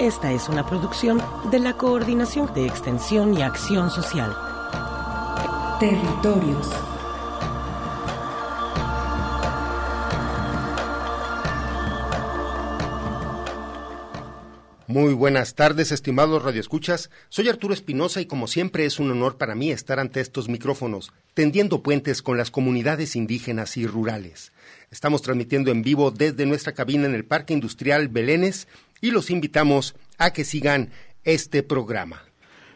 Esta es una producción de la Coordinación de Extensión y Acción Social. Territorios. Muy buenas tardes, estimados radioescuchas. Soy Arturo Espinosa y como siempre es un honor para mí estar ante estos micrófonos, tendiendo puentes con las comunidades indígenas y rurales. Estamos transmitiendo en vivo desde nuestra cabina en el Parque Industrial Belénes y los invitamos a que sigan este programa.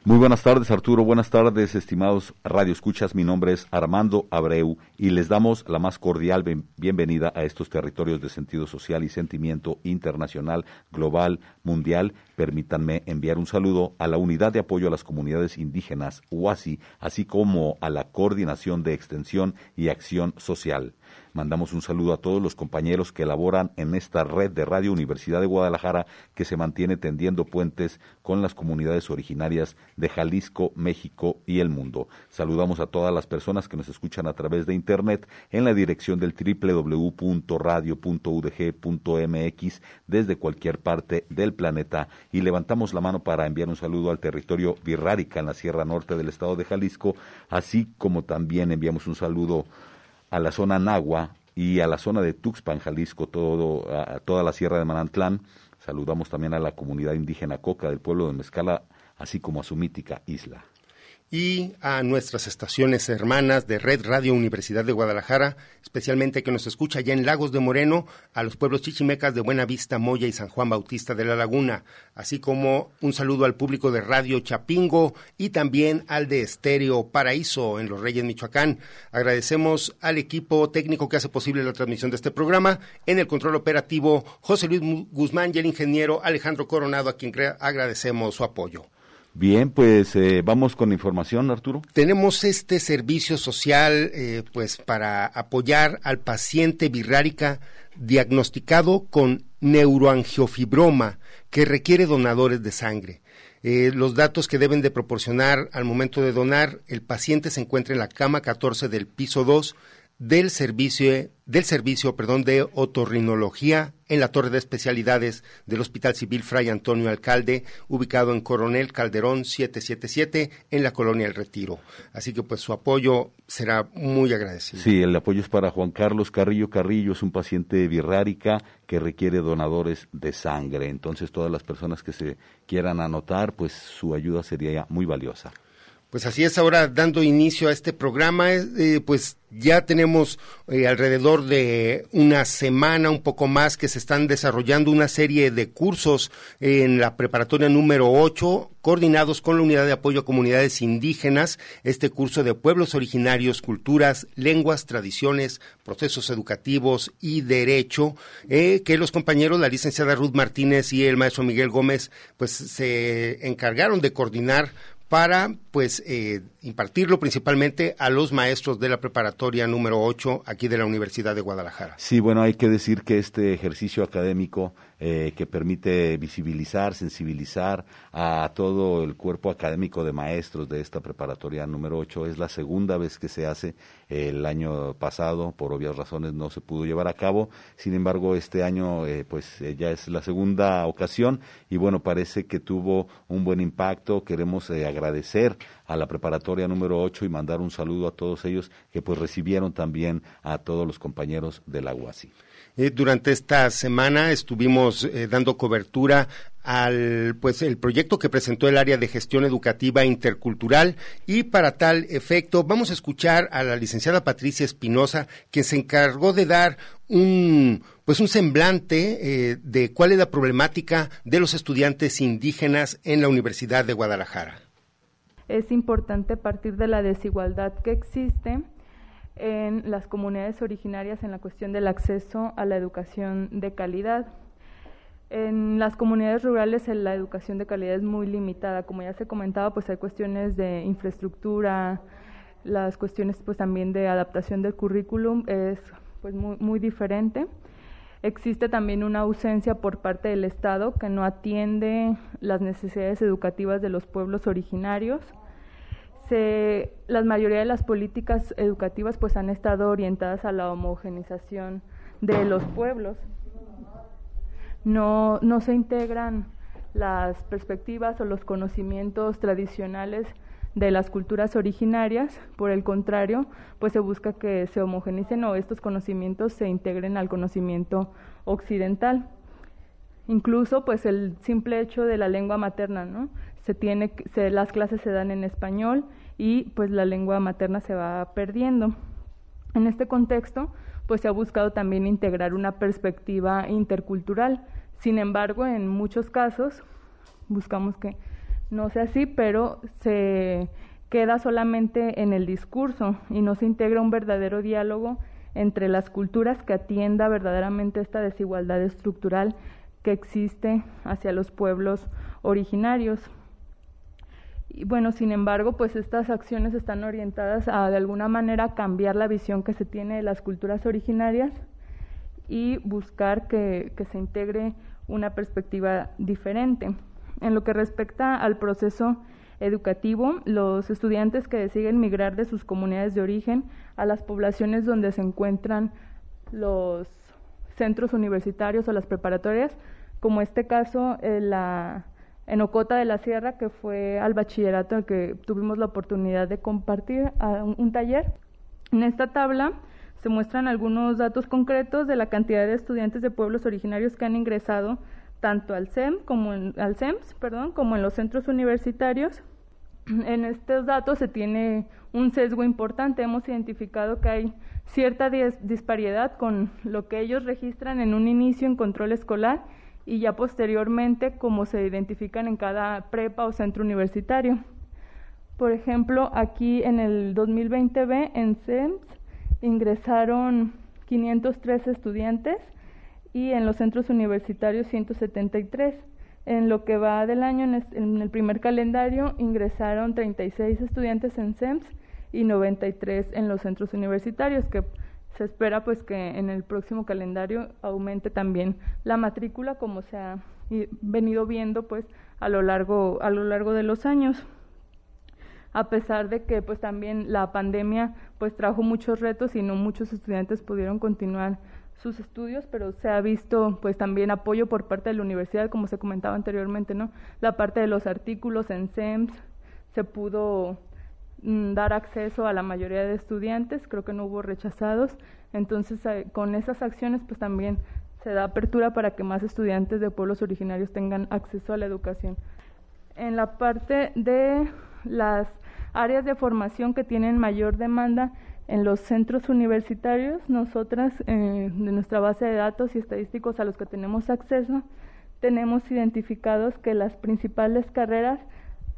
Muy buenas tardes, Arturo. Buenas tardes, estimados Radio Escuchas. Mi nombre es Armando Abreu y les damos la más cordial bienvenida a estos territorios de sentido social y sentimiento internacional, global, mundial. Permítanme enviar un saludo a la Unidad de Apoyo a las Comunidades Indígenas, UASI, así como a la Coordinación de Extensión y Acción Social. Mandamos un saludo a todos los compañeros que elaboran en esta red de Radio Universidad de Guadalajara que se mantiene tendiendo puentes con las comunidades originarias de Jalisco, México y el mundo. Saludamos a todas las personas que nos escuchan a través de Internet en la dirección del www.radio.udg.mx desde cualquier parte del planeta y levantamos la mano para enviar un saludo al territorio Virrárica en la Sierra Norte del estado de Jalisco, así como también enviamos un saludo a la zona Nagua y a la zona de Tuxpan, Jalisco, todo, a toda la sierra de Manantlán. Saludamos también a la comunidad indígena Coca del pueblo de Mezcala, así como a su mítica isla y a nuestras estaciones hermanas de Red Radio Universidad de Guadalajara, especialmente que nos escucha ya en Lagos de Moreno, a los pueblos chichimecas de Buena Vista, Moya y San Juan Bautista de la Laguna, así como un saludo al público de Radio Chapingo y también al de Estéreo Paraíso en Los Reyes, Michoacán. Agradecemos al equipo técnico que hace posible la transmisión de este programa, en el control operativo José Luis Guzmán y el ingeniero Alejandro Coronado, a quien agradecemos su apoyo. Bien, pues eh, vamos con información, Arturo. Tenemos este servicio social, eh, pues para apoyar al paciente birrárica diagnosticado con neuroangiofibroma que requiere donadores de sangre. Eh, los datos que deben de proporcionar al momento de donar, el paciente se encuentra en la cama 14 del piso 2 del servicio, del servicio perdón, de otorrinología en la Torre de Especialidades del Hospital Civil Fray Antonio Alcalde, ubicado en Coronel Calderón 777 en la Colonia El Retiro. Así que pues su apoyo será muy agradecido. Sí, el apoyo es para Juan Carlos Carrillo Carrillo, es un paciente birrárica que requiere donadores de sangre. Entonces todas las personas que se quieran anotar, pues su ayuda sería muy valiosa. Pues así es, ahora dando inicio a este programa, eh, pues ya tenemos eh, alrededor de una semana, un poco más, que se están desarrollando una serie de cursos en la preparatoria número 8, coordinados con la Unidad de Apoyo a Comunidades Indígenas, este curso de pueblos originarios, culturas, lenguas, tradiciones, procesos educativos y derecho, eh, que los compañeros, la licenciada Ruth Martínez y el maestro Miguel Gómez, pues se encargaron de coordinar para pues eh, impartirlo principalmente a los maestros de la preparatoria número 8 aquí de la Universidad de Guadalajara. Sí, bueno, hay que decir que este ejercicio académico eh, que permite visibilizar, sensibilizar a todo el cuerpo académico de maestros de esta preparatoria número 8 es la segunda vez que se hace. El año pasado, por obvias razones, no se pudo llevar a cabo. Sin embargo, este año eh, pues ya es la segunda ocasión y bueno, parece que tuvo un buen impacto. Queremos agradecer agradecer a la preparatoria número 8 y mandar un saludo a todos ellos que pues recibieron también a todos los compañeros de la UASI. Eh, durante esta semana estuvimos eh, dando cobertura al pues el proyecto que presentó el área de gestión educativa intercultural y para tal efecto vamos a escuchar a la licenciada Patricia Espinosa quien se encargó de dar un pues un semblante eh, de cuál es la problemática de los estudiantes indígenas en la Universidad de Guadalajara. Es importante partir de la desigualdad que existe en las comunidades originarias en la cuestión del acceso a la educación de calidad en las comunidades rurales la educación de calidad es muy limitada. Como ya se comentaba, pues hay cuestiones de infraestructura, las cuestiones pues también de adaptación del currículum es pues muy diferente. Existe también una ausencia por parte del Estado que no atiende las necesidades educativas de los pueblos originarios. Se, la mayoría de las políticas educativas pues han estado orientadas a la homogenización de los pueblos no, no se integran las perspectivas o los conocimientos tradicionales de las culturas originarias, por el contrario, pues se busca que se homogenicen o estos conocimientos se integren al conocimiento occidental. Incluso pues el simple hecho de la lengua materna, ¿no? Se tiene se, las clases se dan en español y pues la lengua materna se va perdiendo. En este contexto, pues se ha buscado también integrar una perspectiva intercultural. Sin embargo, en muchos casos buscamos que no sea así, pero se queda solamente en el discurso y no se integra un verdadero diálogo entre las culturas que atienda verdaderamente esta desigualdad estructural que existe hacia los pueblos originarios. Y bueno, sin embargo, pues estas acciones están orientadas a de alguna manera cambiar la visión que se tiene de las culturas originarias y buscar que, que se integre una perspectiva diferente. En lo que respecta al proceso educativo, los estudiantes que deciden migrar de sus comunidades de origen a las poblaciones donde se encuentran los centros universitarios o las preparatorias, como este caso eh, la en Ocota de la Sierra, que fue al bachillerato en que tuvimos la oportunidad de compartir un, taller. En esta tabla se muestran algunos datos concretos de la cantidad de estudiantes de pueblos originarios que han ingresado tanto al CEM como en, al CEMS, perdón, como en los centros universitarios. En estos datos se tiene un sesgo importante. Hemos identificado que hay cierta disparidad con lo que ellos registran en un inicio en control escolar y ya posteriormente como se identifican en cada prepa o centro universitario. Por ejemplo, aquí en el 2020B en CEMS ingresaron 503 estudiantes y en los centros universitarios 173. En lo que va del año, en el primer calendario, ingresaron 36 estudiantes en CEMS y 93 en los centros universitarios, que se espera pues que en el próximo calendario aumente también la matrícula como se ha venido viendo pues a lo largo a lo largo de los años a pesar de que pues también la pandemia pues trajo muchos retos y no muchos estudiantes pudieron continuar sus estudios, pero se ha visto pues también apoyo por parte de la universidad, como se comentaba anteriormente, ¿no? La parte de los artículos en SEMS se pudo dar acceso a la mayoría de estudiantes, creo que no hubo rechazados, entonces eh, con esas acciones pues también se da apertura para que más estudiantes de pueblos originarios tengan acceso a la educación. En la parte de las áreas de formación que tienen mayor demanda en los centros universitarios, nosotras, eh, de nuestra base de datos y estadísticos a los que tenemos acceso, tenemos identificados que las principales carreras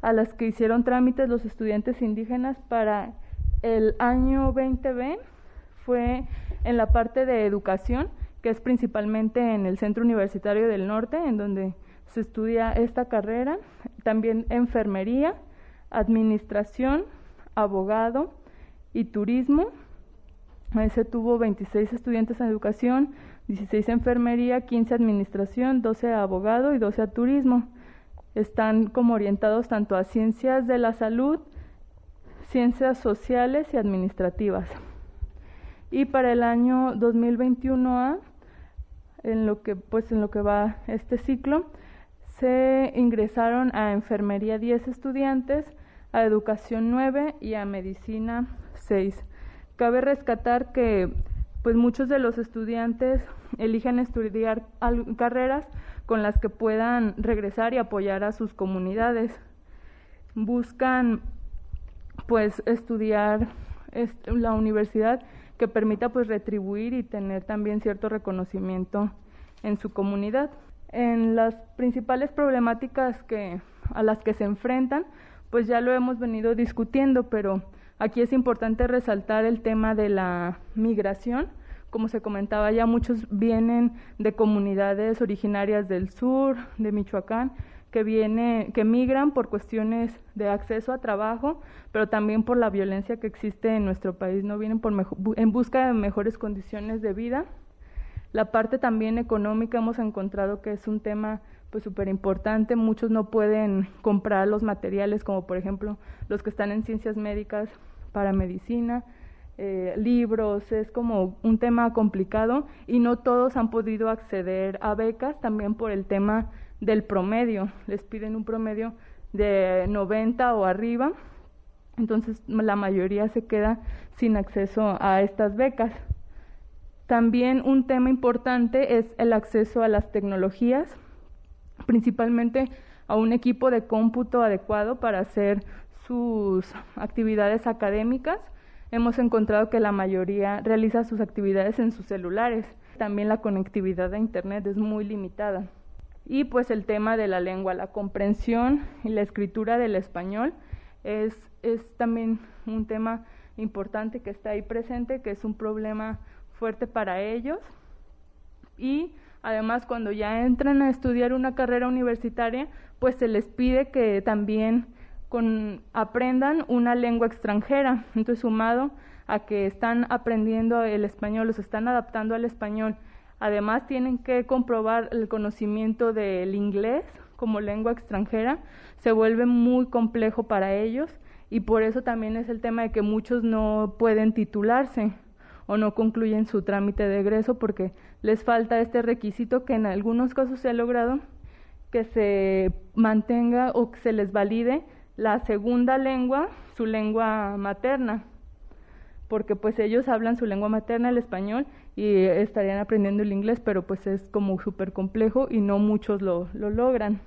a las que hicieron trámites los estudiantes indígenas para el año 20B fue en la parte de educación, que es principalmente en el Centro Universitario del Norte, en donde se estudia esta carrera, también enfermería, administración, abogado y turismo. Se tuvo 26 estudiantes en educación, 16 enfermería, 15 administración, 12 abogado y 12 a turismo están como orientados tanto a ciencias de la salud, ciencias sociales y administrativas. Y para el año 2021A, en lo que pues en lo que va este ciclo, se ingresaron a enfermería 10 estudiantes, a educación 9 y a medicina 6. Cabe rescatar que pues muchos de los estudiantes eligen estudiar carreras con las que puedan regresar y apoyar a sus comunidades. Buscan pues estudiar la universidad que permita pues retribuir y tener también cierto reconocimiento en su comunidad. En las principales problemáticas que a las que se enfrentan, pues ya lo hemos venido discutiendo, pero aquí es importante resaltar el tema de la migración. Como se comentaba, ya muchos vienen de comunidades originarias del sur, de Michoacán, que viene, que migran por cuestiones de acceso a trabajo, pero también por la violencia que existe en nuestro país, no vienen por en busca de mejores condiciones de vida. La parte también económica hemos encontrado que es un tema pues súper importante. Muchos no pueden comprar los materiales, como por ejemplo los que están en ciencias médicas para medicina, eh, libros, es como un tema complicado y no todos han podido acceder a becas también por el tema del promedio. Les piden un promedio de 90 o arriba, entonces la mayoría se queda sin acceso a estas becas. También un tema importante es el acceso a las tecnologías, principalmente a un equipo de cómputo adecuado para hacer sus actividades académicas. Hemos encontrado que la mayoría realiza sus actividades en sus celulares. También la conectividad a Internet es muy limitada y pues el tema de la lengua, la comprensión y la escritura del español es, es también un tema importante que está ahí presente, que es un problema fuerte para ellos. Y además cuando ya entran a estudiar una carrera universitaria, pues se les pide que también con, aprendan una lengua extranjera. Entonces, sumado a que están aprendiendo el español, los están adaptando al español Además, tienen que comprobar el conocimiento del inglés como lengua extranjera. Se vuelve muy complejo para ellos y por eso también es el tema de que muchos no pueden titularse o no concluyen su trámite de egreso porque les falta este requisito que en algunos casos se ha logrado que se mantenga o que se les valide la segunda lengua, su lengua materna, porque pues ellos hablan su lengua materna, el español, y estarían aprendiendo el inglés, pero pues es como súper complejo y no muchos lo, lo logran.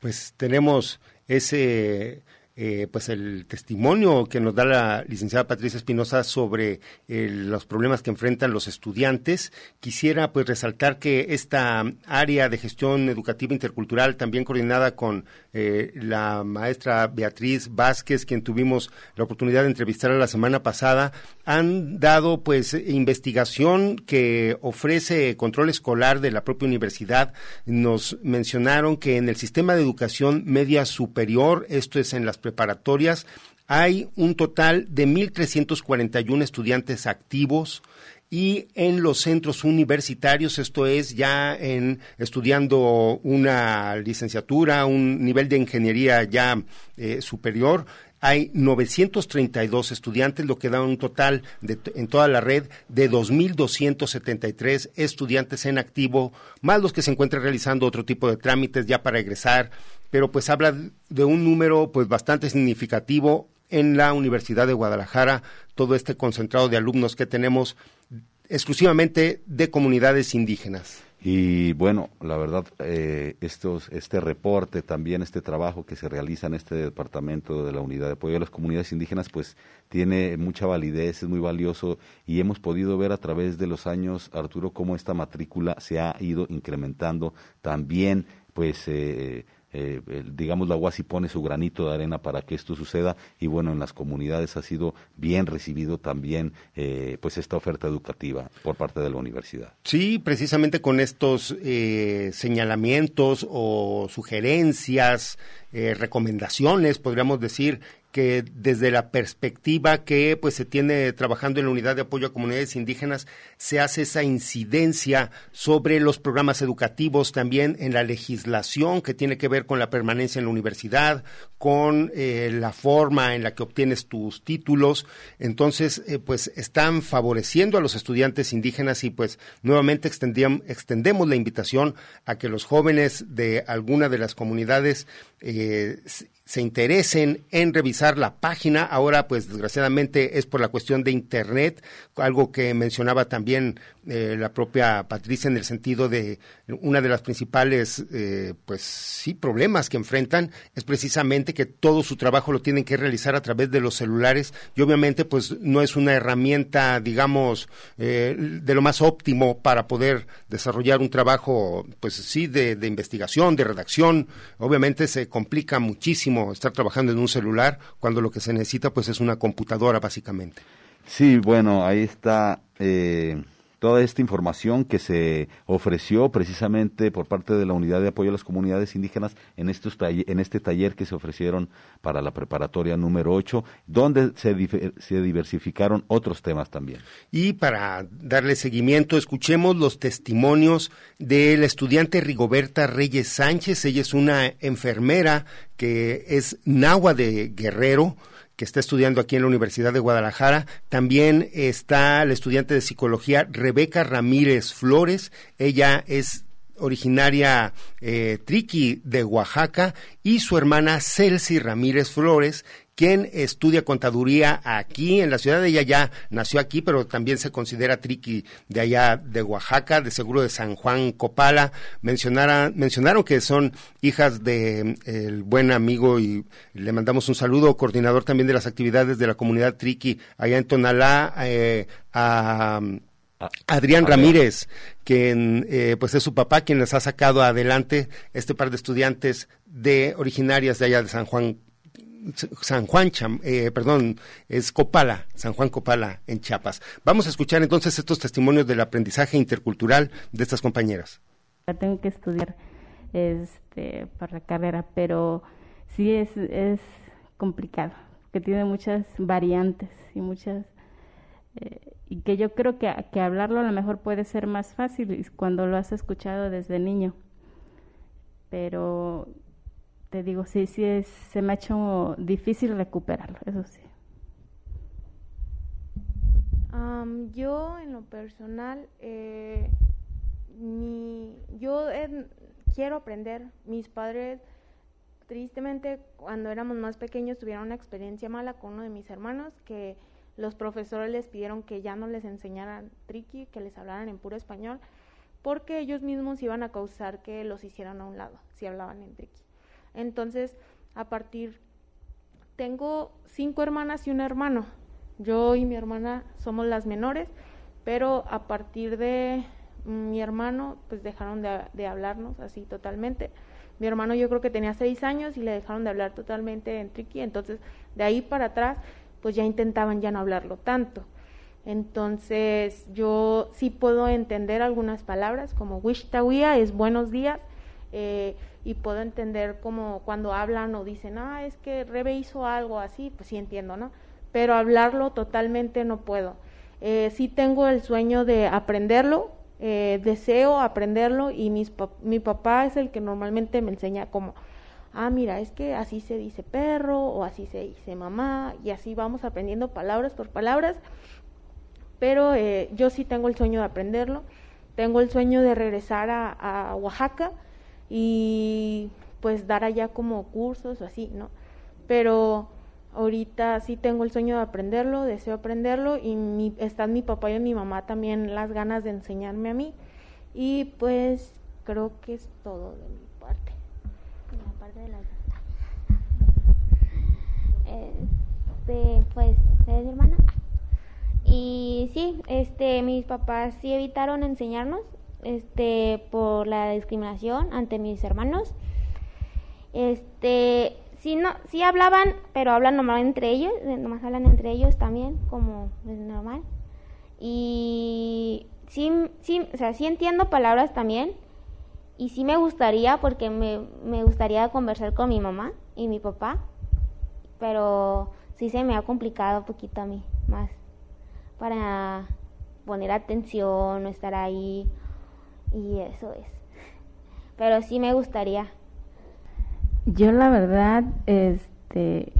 Pues tenemos ese eh, pues el testimonio que nos da la licenciada Patricia Espinosa sobre eh, los problemas que enfrentan los estudiantes. Quisiera pues resaltar que esta área de gestión educativa intercultural, también coordinada con eh, la maestra Beatriz Vázquez, quien tuvimos la oportunidad de entrevistar la semana pasada, han dado pues investigación que ofrece control escolar de la propia universidad. Nos mencionaron que en el sistema de educación media superior, esto es en las preparatorias, hay un total de 1.341 estudiantes activos y en los centros universitarios, esto es ya en estudiando una licenciatura, un nivel de ingeniería ya eh, superior, hay 932 estudiantes, lo que da un total de, en toda la red de 2.273 estudiantes en activo, más los que se encuentran realizando otro tipo de trámites ya para egresar, pero pues habla de un número pues bastante significativo en la Universidad de Guadalajara, todo este concentrado de alumnos que tenemos exclusivamente de comunidades indígenas. Y bueno, la verdad, eh, estos, este reporte, también este trabajo que se realiza en este departamento de la Unidad de Apoyo a las Comunidades Indígenas, pues tiene mucha validez, es muy valioso y hemos podido ver a través de los años, Arturo, cómo esta matrícula se ha ido incrementando. También, pues, eh, eh, digamos, la UASI pone su granito de arena para que esto suceda y bueno, en las comunidades ha sido bien recibido también eh, pues esta oferta educativa por parte de la universidad. Sí, precisamente con estos eh, señalamientos o sugerencias, recomendaciones, podríamos decir, que desde la perspectiva que pues se tiene trabajando en la unidad de apoyo a comunidades indígenas se hace esa incidencia sobre los programas educativos también en la legislación que tiene que ver con la permanencia en la universidad con eh, la forma en la que obtienes tus títulos. Entonces eh, pues están favoreciendo a los estudiantes indígenas y pues nuevamente extendemos la invitación a que los jóvenes de alguna de las comunidades eh, se interesen en revisar la página. Ahora, pues desgraciadamente es por la cuestión de Internet, algo que mencionaba también eh, la propia Patricia en el sentido de una de las principales, eh, pues sí, problemas que enfrentan es precisamente que todo su trabajo lo tienen que realizar a través de los celulares y obviamente pues no es una herramienta, digamos, eh, de lo más óptimo para poder desarrollar un trabajo, pues sí, de, investigación, de redacción. Obviamente se complica muchísimo estar trabajando en un celular cuando lo que se necesita pues es una computadora básicamente. Sí, bueno, ahí está eh, toda esta información que se ofreció precisamente por parte de la Unidad de Apoyo a las Comunidades Indígenas en, estos en este taller que se ofrecieron para la preparatoria número 8, donde se, se diversificaron otros temas también. Y para darle seguimiento, escuchemos los testimonios de la estudiante Rigoberta Reyes Sánchez. Ella es una enfermera que es nahua de Guerrero, que está estudiando aquí en la Universidad de Guadalajara. También está la estudiante de psicología Rebeca Ramírez Flores. Ella es originaria eh, triqui de Oaxaca y su hermana Celsi Ramírez Flores, quien estudia contaduría aquí en la ciudad. de Ella ya nació aquí, pero también se considera triqui de allá de Oaxaca, de seguro de San Juan Copala. mencionaron que son hijas de el buen amigo y le mandamos un saludo, coordinador también de las actividades de la comunidad triqui allá en Tonalá, eh, a Adrián Ramírez, quien eh, pues es su papá quien les ha sacado adelante este par de estudiantes de originarias de allá de San Juan San Juan, eh, perdón, es Copala, San Juan Copala en Chiapas. Vamos a escuchar entonces estos testimonios del aprendizaje intercultural de estas compañeras. Tengo que estudiar este, para la carrera, pero sí es, es complicado, que tiene muchas variantes y muchas... Eh, y que yo creo que, que hablarlo a lo mejor puede ser más fácil cuando lo has escuchado desde niño. Pero te digo, sí, sí, es, se me ha hecho difícil recuperarlo, eso sí. yo en lo personal, eh, mi, yo quiero aprender. Mis padres, tristemente, cuando éramos más pequeños, tuvieron una experiencia mala con uno de mis hermanos que los profesores les pidieron que ya no les enseñaran triqui, que les hablaran en puro español, porque ellos mismos iban a causar que los hicieran a un lado si hablaban en triqui. Entonces, a partir, tengo cinco hermanas y un hermano. Yo y mi hermana somos las menores, pero a partir de mi hermano, pues dejaron de, hablarnos así totalmente. Mi hermano yo creo que tenía seis años y le dejaron de hablar totalmente en triqui, entonces de ahí para atrás, pues ya intentaban ya no hablarlo tanto. Entonces yo sí puedo entender algunas palabras como wish es buenos días, eh, y puedo entender como cuando hablan o dicen, ah, es que Rebe hizo algo así, pues sí entiendo, ¿no? Pero hablarlo totalmente no puedo. Eh, sí tengo el sueño de aprenderlo, eh, deseo aprenderlo y mis, mi papá es el que normalmente me enseña como, ah, mira, es que así se dice perro o así se dice mamá y así vamos aprendiendo palabras por palabras, pero eh, yo sí tengo el sueño de aprenderlo, tengo el sueño de regresar a, a Oaxaca, y pues dar allá como cursos o así, ¿no? Pero ahorita sí tengo el sueño de aprenderlo, deseo aprenderlo y mi, están mi papá y mi mamá también las ganas de enseñarme a mí y pues creo que es todo de mi parte. La parte de la... Este, pues, ¿eres mi hermana? Y sí, este, mis papás sí evitaron enseñarnos, este por la discriminación ante mis hermanos. Este, sí no sí hablaban, pero hablan normal entre ellos, eh, nomás hablan entre ellos también como es normal. Y sí sí, o sea, sí entiendo palabras también. Y sí me gustaría porque me, me gustaría conversar con mi mamá y mi papá, pero sí se me ha complicado un poquito a mí más para poner atención, o estar ahí y eso es. Pero sí me gustaría. Yo la verdad, este,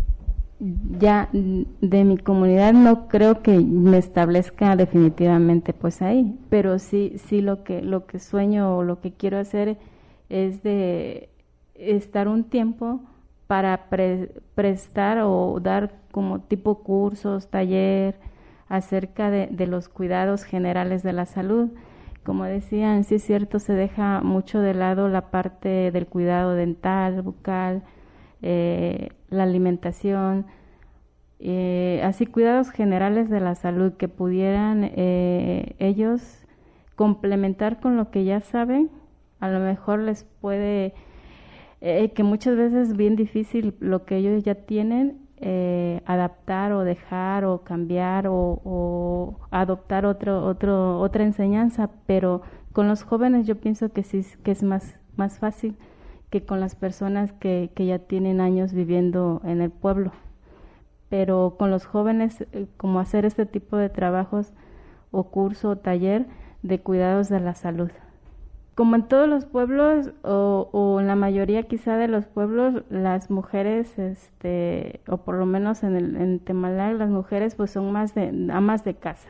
ya de mi comunidad no creo que me establezca definitivamente pues ahí, pero sí, sí lo que, lo que sueño o lo que quiero hacer es de estar un tiempo para prestar o dar como tipo cursos, taller acerca de, de, los cuidados generales de la salud. Como decían, sí es cierto, se deja mucho de lado la parte del cuidado dental, bucal, eh, la alimentación, eh, así cuidados generales de la salud que pudieran eh, ellos complementar con lo que ya saben, a lo mejor les puede, eh, que muchas veces es bien difícil lo que ellos ya tienen, adaptar o dejar o cambiar o, adoptar otro, otro, otra enseñanza, pero con los jóvenes yo pienso que sí que es más, más fácil que con las personas que, que ya tienen años viviendo en el pueblo pero con los jóvenes, eh, como hacer este tipo de trabajos o curso o taller de cuidados de la salud. Como en todos los pueblos o, en la mayoría quizá de los pueblos, las mujeres, este, o por lo menos en, el, en Temalac, las mujeres pues son más de amas de casa.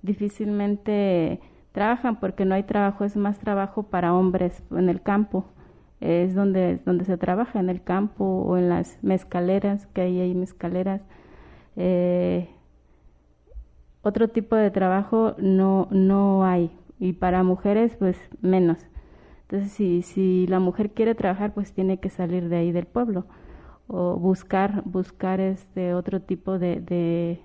Difícilmente trabajan porque no hay trabajo, es más trabajo para hombres en el campo es donde, donde se trabaja, en el campo o en las mezcaleras, que ahí hay mezcaleras. Eh, otro tipo de trabajo no, no hay y para mujeres pues menos. Entonces si, si la mujer quiere trabajar pues tiene que salir de ahí del pueblo o buscar, buscar este otro tipo de,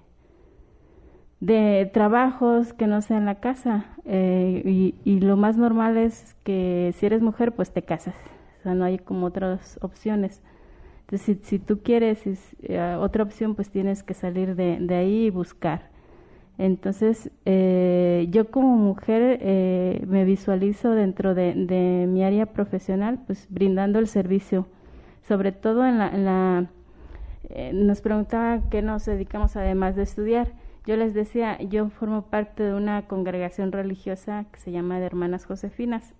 de, trabajos que no sea en la casa eh, y, y lo más normal es que si eres mujer pues te casas o sea, no hay como otras opciones. Entonces, si, tú quieres eh, otra opción, pues tienes que salir de, de ahí y buscar. Entonces, eh, yo como mujer eh, me visualizo dentro de, mi área profesional, pues brindando el servicio, sobre todo en la... La nos preguntaba qué nos dedicamos además de estudiar. Yo les decía, yo formo parte de una congregación religiosa que se llama de Hermanas Josefinas.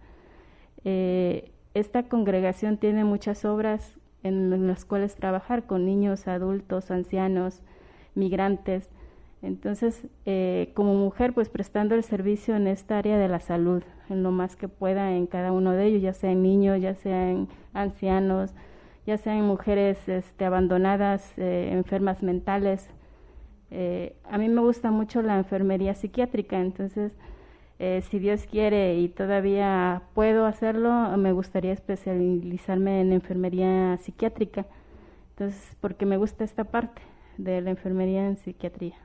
Eh, esta congregación tiene muchas obras en las cuales trabajar con niños, adultos, ancianos, migrantes. Entonces, eh, como mujer, pues prestando el servicio en esta área de la salud, en lo más que pueda en cada uno de ellos, ya sean niños, ya sean ancianos, ya sean mujeres este, abandonadas, eh, enfermas mentales. Eh, a mí me gusta mucho la enfermería psiquiátrica, entonces eh, si Dios quiere y todavía puedo hacerlo, me gustaría especializarme en enfermería psiquiátrica. Entonces, porque me gusta esta parte de la enfermería en psiquiatría.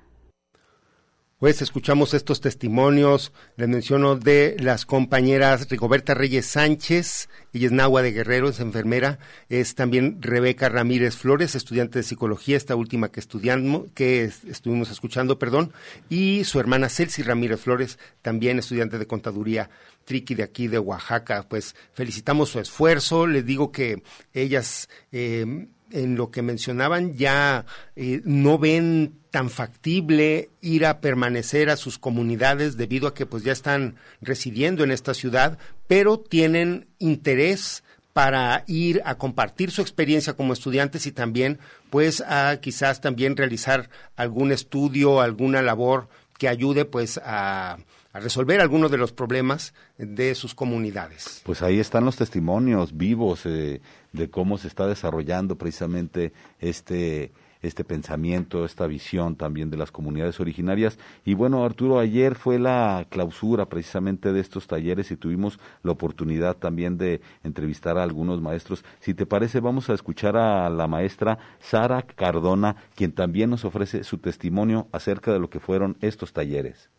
Pues escuchamos estos testimonios, les menciono de las compañeras Rigoberta Reyes Sánchez, ella es Nahua de Guerrero, es enfermera, es también Rebeca Ramírez Flores, estudiante de psicología, esta última que estudiamos, que estuvimos escuchando, perdón, y su hermana Celsi Ramírez Flores, también estudiante de contaduría triqui de aquí de Oaxaca. Pues felicitamos su esfuerzo, les digo que ellas eh, en lo que mencionaban ya eh, no ven tan factible ir a permanecer a sus comunidades debido a que pues ya están residiendo en esta ciudad, pero tienen interés para ir a compartir su experiencia como estudiantes y también pues a quizás también realizar algún estudio, alguna labor que ayude pues a a resolver algunos de los problemas de sus comunidades. Pues ahí están los testimonios vivos eh, de cómo se está desarrollando precisamente este este pensamiento, esta visión también de las comunidades originarias. Y bueno, Arturo, ayer fue la clausura precisamente de estos talleres y tuvimos la oportunidad también de entrevistar a algunos maestros. Si te parece, vamos a escuchar a la maestra Sara Cardona, quien también nos ofrece su testimonio acerca de lo que fueron estos talleres.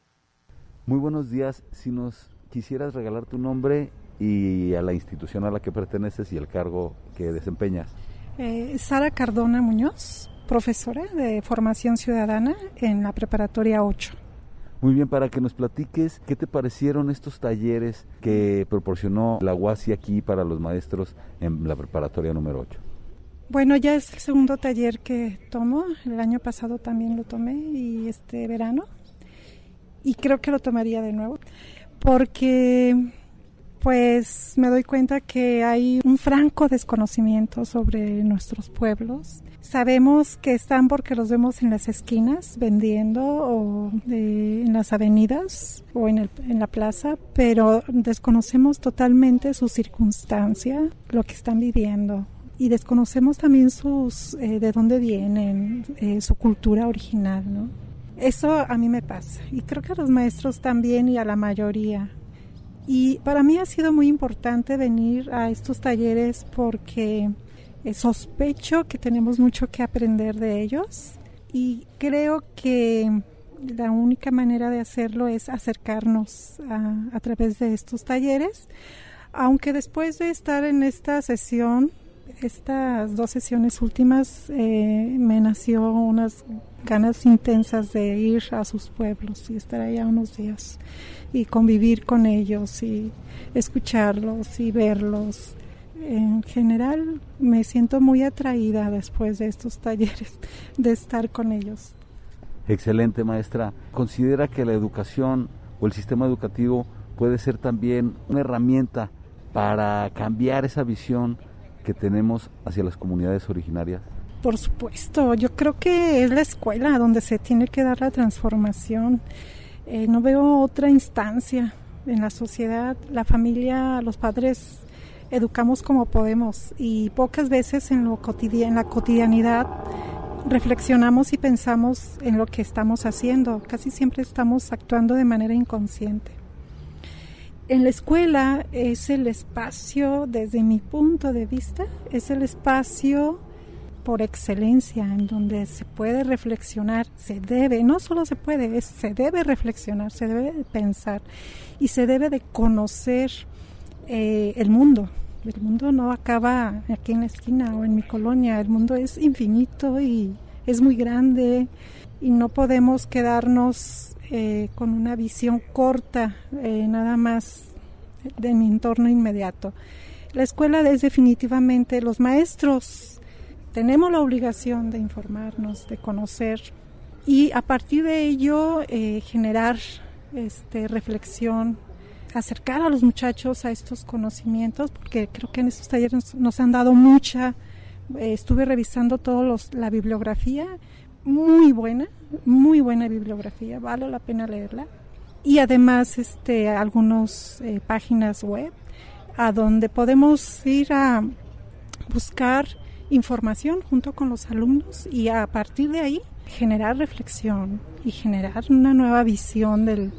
Muy buenos días. Si nos quisieras regalar tu nombre y a la institución a la que perteneces y el cargo que desempeñas. Eh, Sara Cardona Muñoz, profesora de formación ciudadana en la preparatoria 8. Muy bien, para que nos platiques qué te parecieron estos talleres que proporcionó la UASI aquí para los maestros en la preparatoria número 8. Bueno, ya es el segundo taller que tomo. El año pasado también lo tomé y este verano y creo que lo tomaría de nuevo porque pues me doy cuenta que hay un franco desconocimiento sobre nuestros pueblos. Sabemos que están porque los vemos en las esquinas vendiendo o en las avenidas o en, el, en la plaza, pero desconocemos totalmente su circunstancia, lo que están viviendo y desconocemos también sus eh, de dónde vienen, eh, su cultura original, ¿no? Eso a mí me pasa. Y creo que a los maestros también y a la mayoría. Y para mí ha sido muy importante venir a estos talleres porque eh, sospecho que tenemos mucho que aprender de ellos. Y creo que la única manera de hacerlo es acercarnos a, a través de estos talleres, aunque después de estar en esta sesión, estas dos sesiones últimas, eh, me nació unas ganas intensas de ir a sus pueblos y estar allá unos días y convivir con ellos y escucharlos y verlos. En general me siento muy atraída después de estos talleres de estar con ellos. Excelente, maestra. ¿Considera que la educación o el sistema educativo puede ser también una herramienta para cambiar esa visión que tenemos hacia las comunidades originarias? Por supuesto, yo creo que es la escuela donde se tiene que dar la transformación. Eh, no veo otra instancia en la sociedad. La familia, los padres educamos como podemos y pocas veces en, lo en la cotidianidad reflexionamos y pensamos en lo que estamos haciendo. Casi siempre estamos actuando de manera inconsciente. En la escuela es el espacio, desde mi punto de vista, es el espacio por excelencia en donde se puede reflexionar, se debe, no solo se puede, se debe reflexionar, se debe pensar y se debe de conocer eh, el mundo. El mundo no acaba aquí en la esquina o en mi colonia, el mundo es infinito y es muy grande y no podemos quedarnos eh, con una visión corta, eh, nada más de mi entorno inmediato. La escuela es definitivamente los maestros. Tenemos la obligación de informarnos, de conocer y a partir de ello eh, generar este, reflexión, acercar a los muchachos a estos conocimientos, porque creo que en estos talleres nos, han dado mucha. Estuve revisando toda la bibliografía, muy buena, muy buena bibliografía, vale la pena leerla. Y además este, algunas eh, páginas web a donde podemos ir a buscar información junto con los alumnos y a partir de ahí generar reflexión y generar una nueva visión del,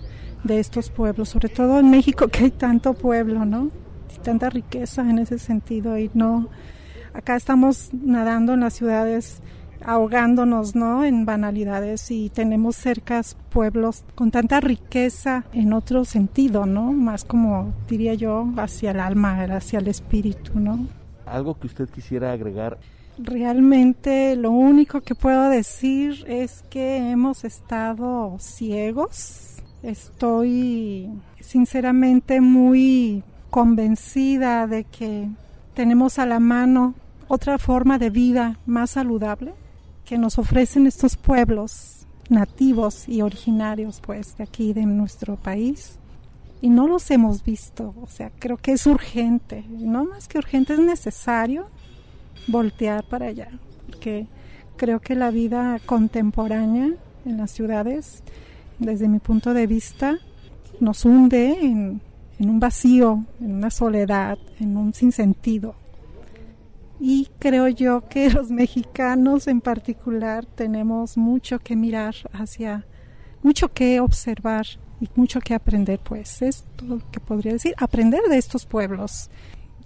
de estos pueblos, sobre todo en México que hay tanto pueblo, ¿no? Y tanta riqueza en ese sentido y no acá estamos nadando en las ciudades ahogándonos ¿no? en banalidades y tenemos cercas pueblos con tanta riqueza en otro sentido, ¿no? Más como diría yo, hacia el alma, hacia el espíritu, ¿no? ¿Algo que usted quisiera agregar? Realmente lo único que puedo decir es que hemos estado ciegos. Estoy sinceramente muy convencida de que tenemos a la mano otra forma de vida más saludable que nos ofrecen estos pueblos nativos y originarios pues de aquí de nuestro país. Y no los hemos visto, o sea, creo que es urgente, no más que urgente, es necesario voltear para allá, porque creo que la vida contemporánea en las ciudades, desde mi punto de vista, nos hunde en, en un vacío, en una soledad, en un sinsentido y creo yo que los mexicanos en particular tenemos mucho que mirar hacia, mucho que observar y mucho que aprender, pues es todo lo que podría decir, aprender de estos pueblos.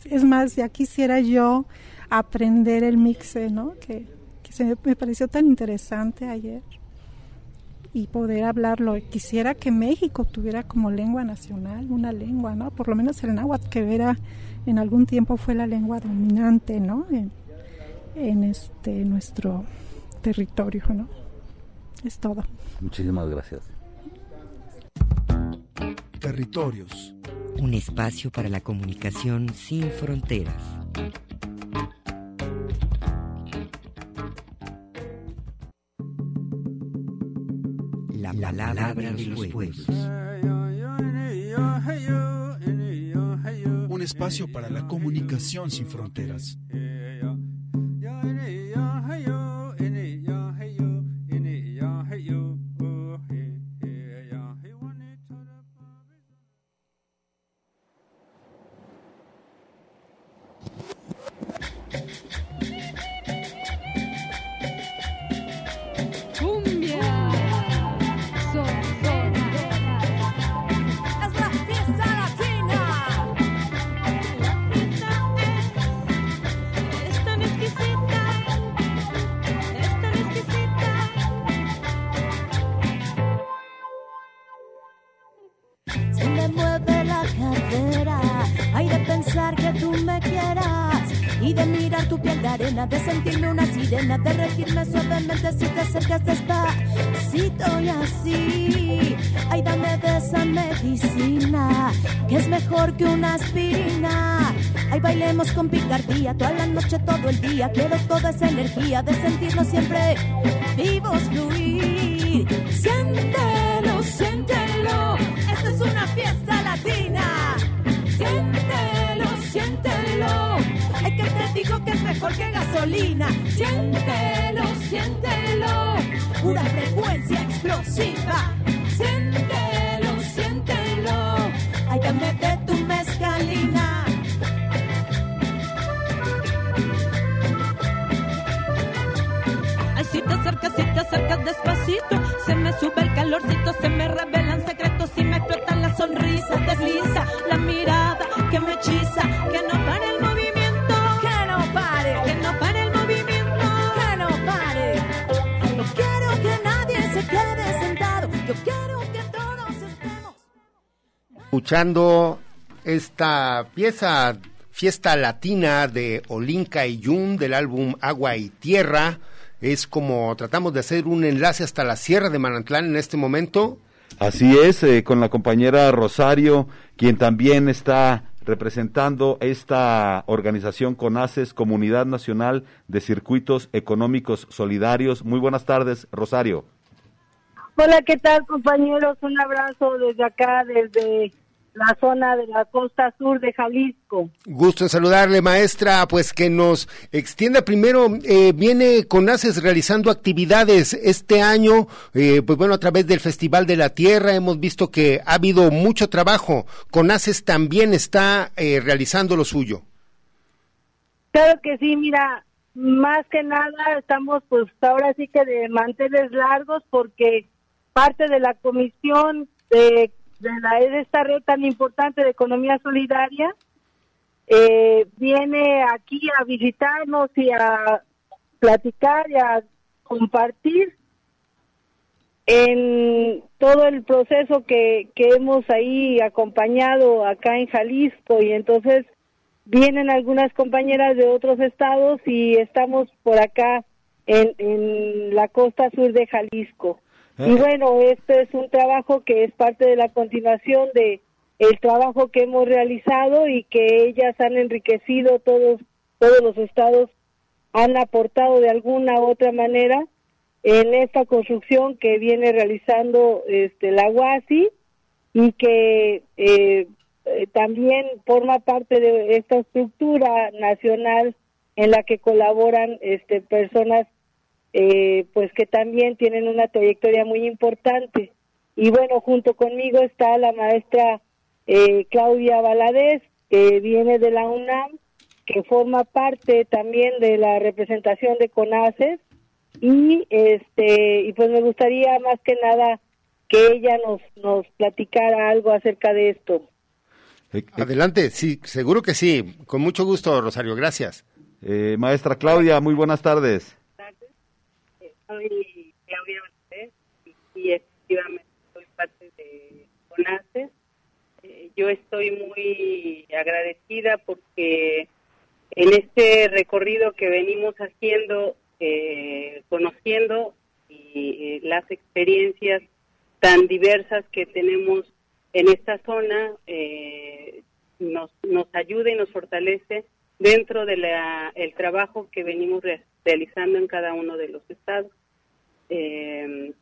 Es más, ya quisiera yo aprender el mixe, ¿no? Que, que se me pareció tan interesante ayer y poder hablarlo. Quisiera que México tuviera como lengua nacional una lengua, ¿no? Por lo menos el náhuatl que era en algún tiempo fue la lengua dominante, ¿no? En, este nuestro territorio, ¿no? Es todo. Muchísimas gracias. Territorios. Un espacio para la comunicación sin fronteras. La palabra de los pueblos. espacio para la comunicación sin fronteras. De sentirme una sirena, de regirme suavemente si te acercas despacito y así. Ay, dame de esa medicina, que es mejor que una aspirina. Ay, bailemos con picardía, toda la noche, todo el día. Quiero toda esa energía de sentirnos siempre vivos, fluir. Siéntelo, mejor que gasolina. Siéntelo, siéntelo, pura frecuencia explosiva. Siéntelo, siéntelo, ay, dame de tu mezcalina. Ay, si te acercas, si te acercas despacito, se me sube el calorcito, se me revelan secretos y me explotan la sonrisa, desliza la mirada que me hechiza, que no pare Escuchando esta pieza, fiesta latina de Olinka y Jun del álbum Agua y Tierra, es como tratamos de hacer un enlace hasta la Sierra de Manantlán en este momento. Así es, eh, con la compañera Rosario, quien también está representando esta organización CONACES, Comunidad Nacional de Circuitos Económicos Solidarios. Muy buenas tardes, Rosario. Hola, ¿qué tal compañeros? Un abrazo desde acá, desde la zona de la costa sur de Jalisco. Gusto en saludarle, maestra. Pues que nos extienda primero, eh, viene CONACES realizando actividades este año, eh, pues bueno, a través del Festival de la Tierra hemos visto que ha habido mucho trabajo. CONACES también está eh, realizando lo suyo. Claro que sí, mira, más que nada estamos pues ahora sí que de manteles largos porque parte de la comisión de de, la, de esta red tan importante de economía solidaria. Eh, viene aquí a visitarnos y a platicar y a compartir en todo el proceso que, que hemos ahí acompañado acá en Jalisco. Y entonces vienen algunas compañeras de otros estados y estamos por acá en, en la costa sur de Jalisco. Y bueno, este es un trabajo que es parte de la continuación de el trabajo que hemos realizado y que ellas han enriquecido todos todos los estados han aportado de alguna u otra manera en esta construcción que viene realizando este la UASI y que eh, eh, también forma parte de esta estructura nacional en la que colaboran este personas eh, pues que también tienen una trayectoria muy importante. Y bueno, junto conmigo está la maestra eh, Claudia Valadez, que viene de la UNAM, que forma parte también de la representación de CONACES y este y pues me gustaría más que nada que ella nos nos platicara algo acerca de esto. Adelante, sí, seguro que sí, con mucho gusto, Rosario, gracias. Eh, maestra Claudia, muy buenas tardes soy Claudia Valdés y, efectivamente soy parte de CONACES. Eh, yo estoy muy agradecida porque en este recorrido que venimos haciendo, eh, conociendo y, las experiencias tan diversas que tenemos en esta zona, eh, nos, nos ayuda y nos fortalece dentro del el trabajo que venimos realizando en cada uno de los estados. Eh,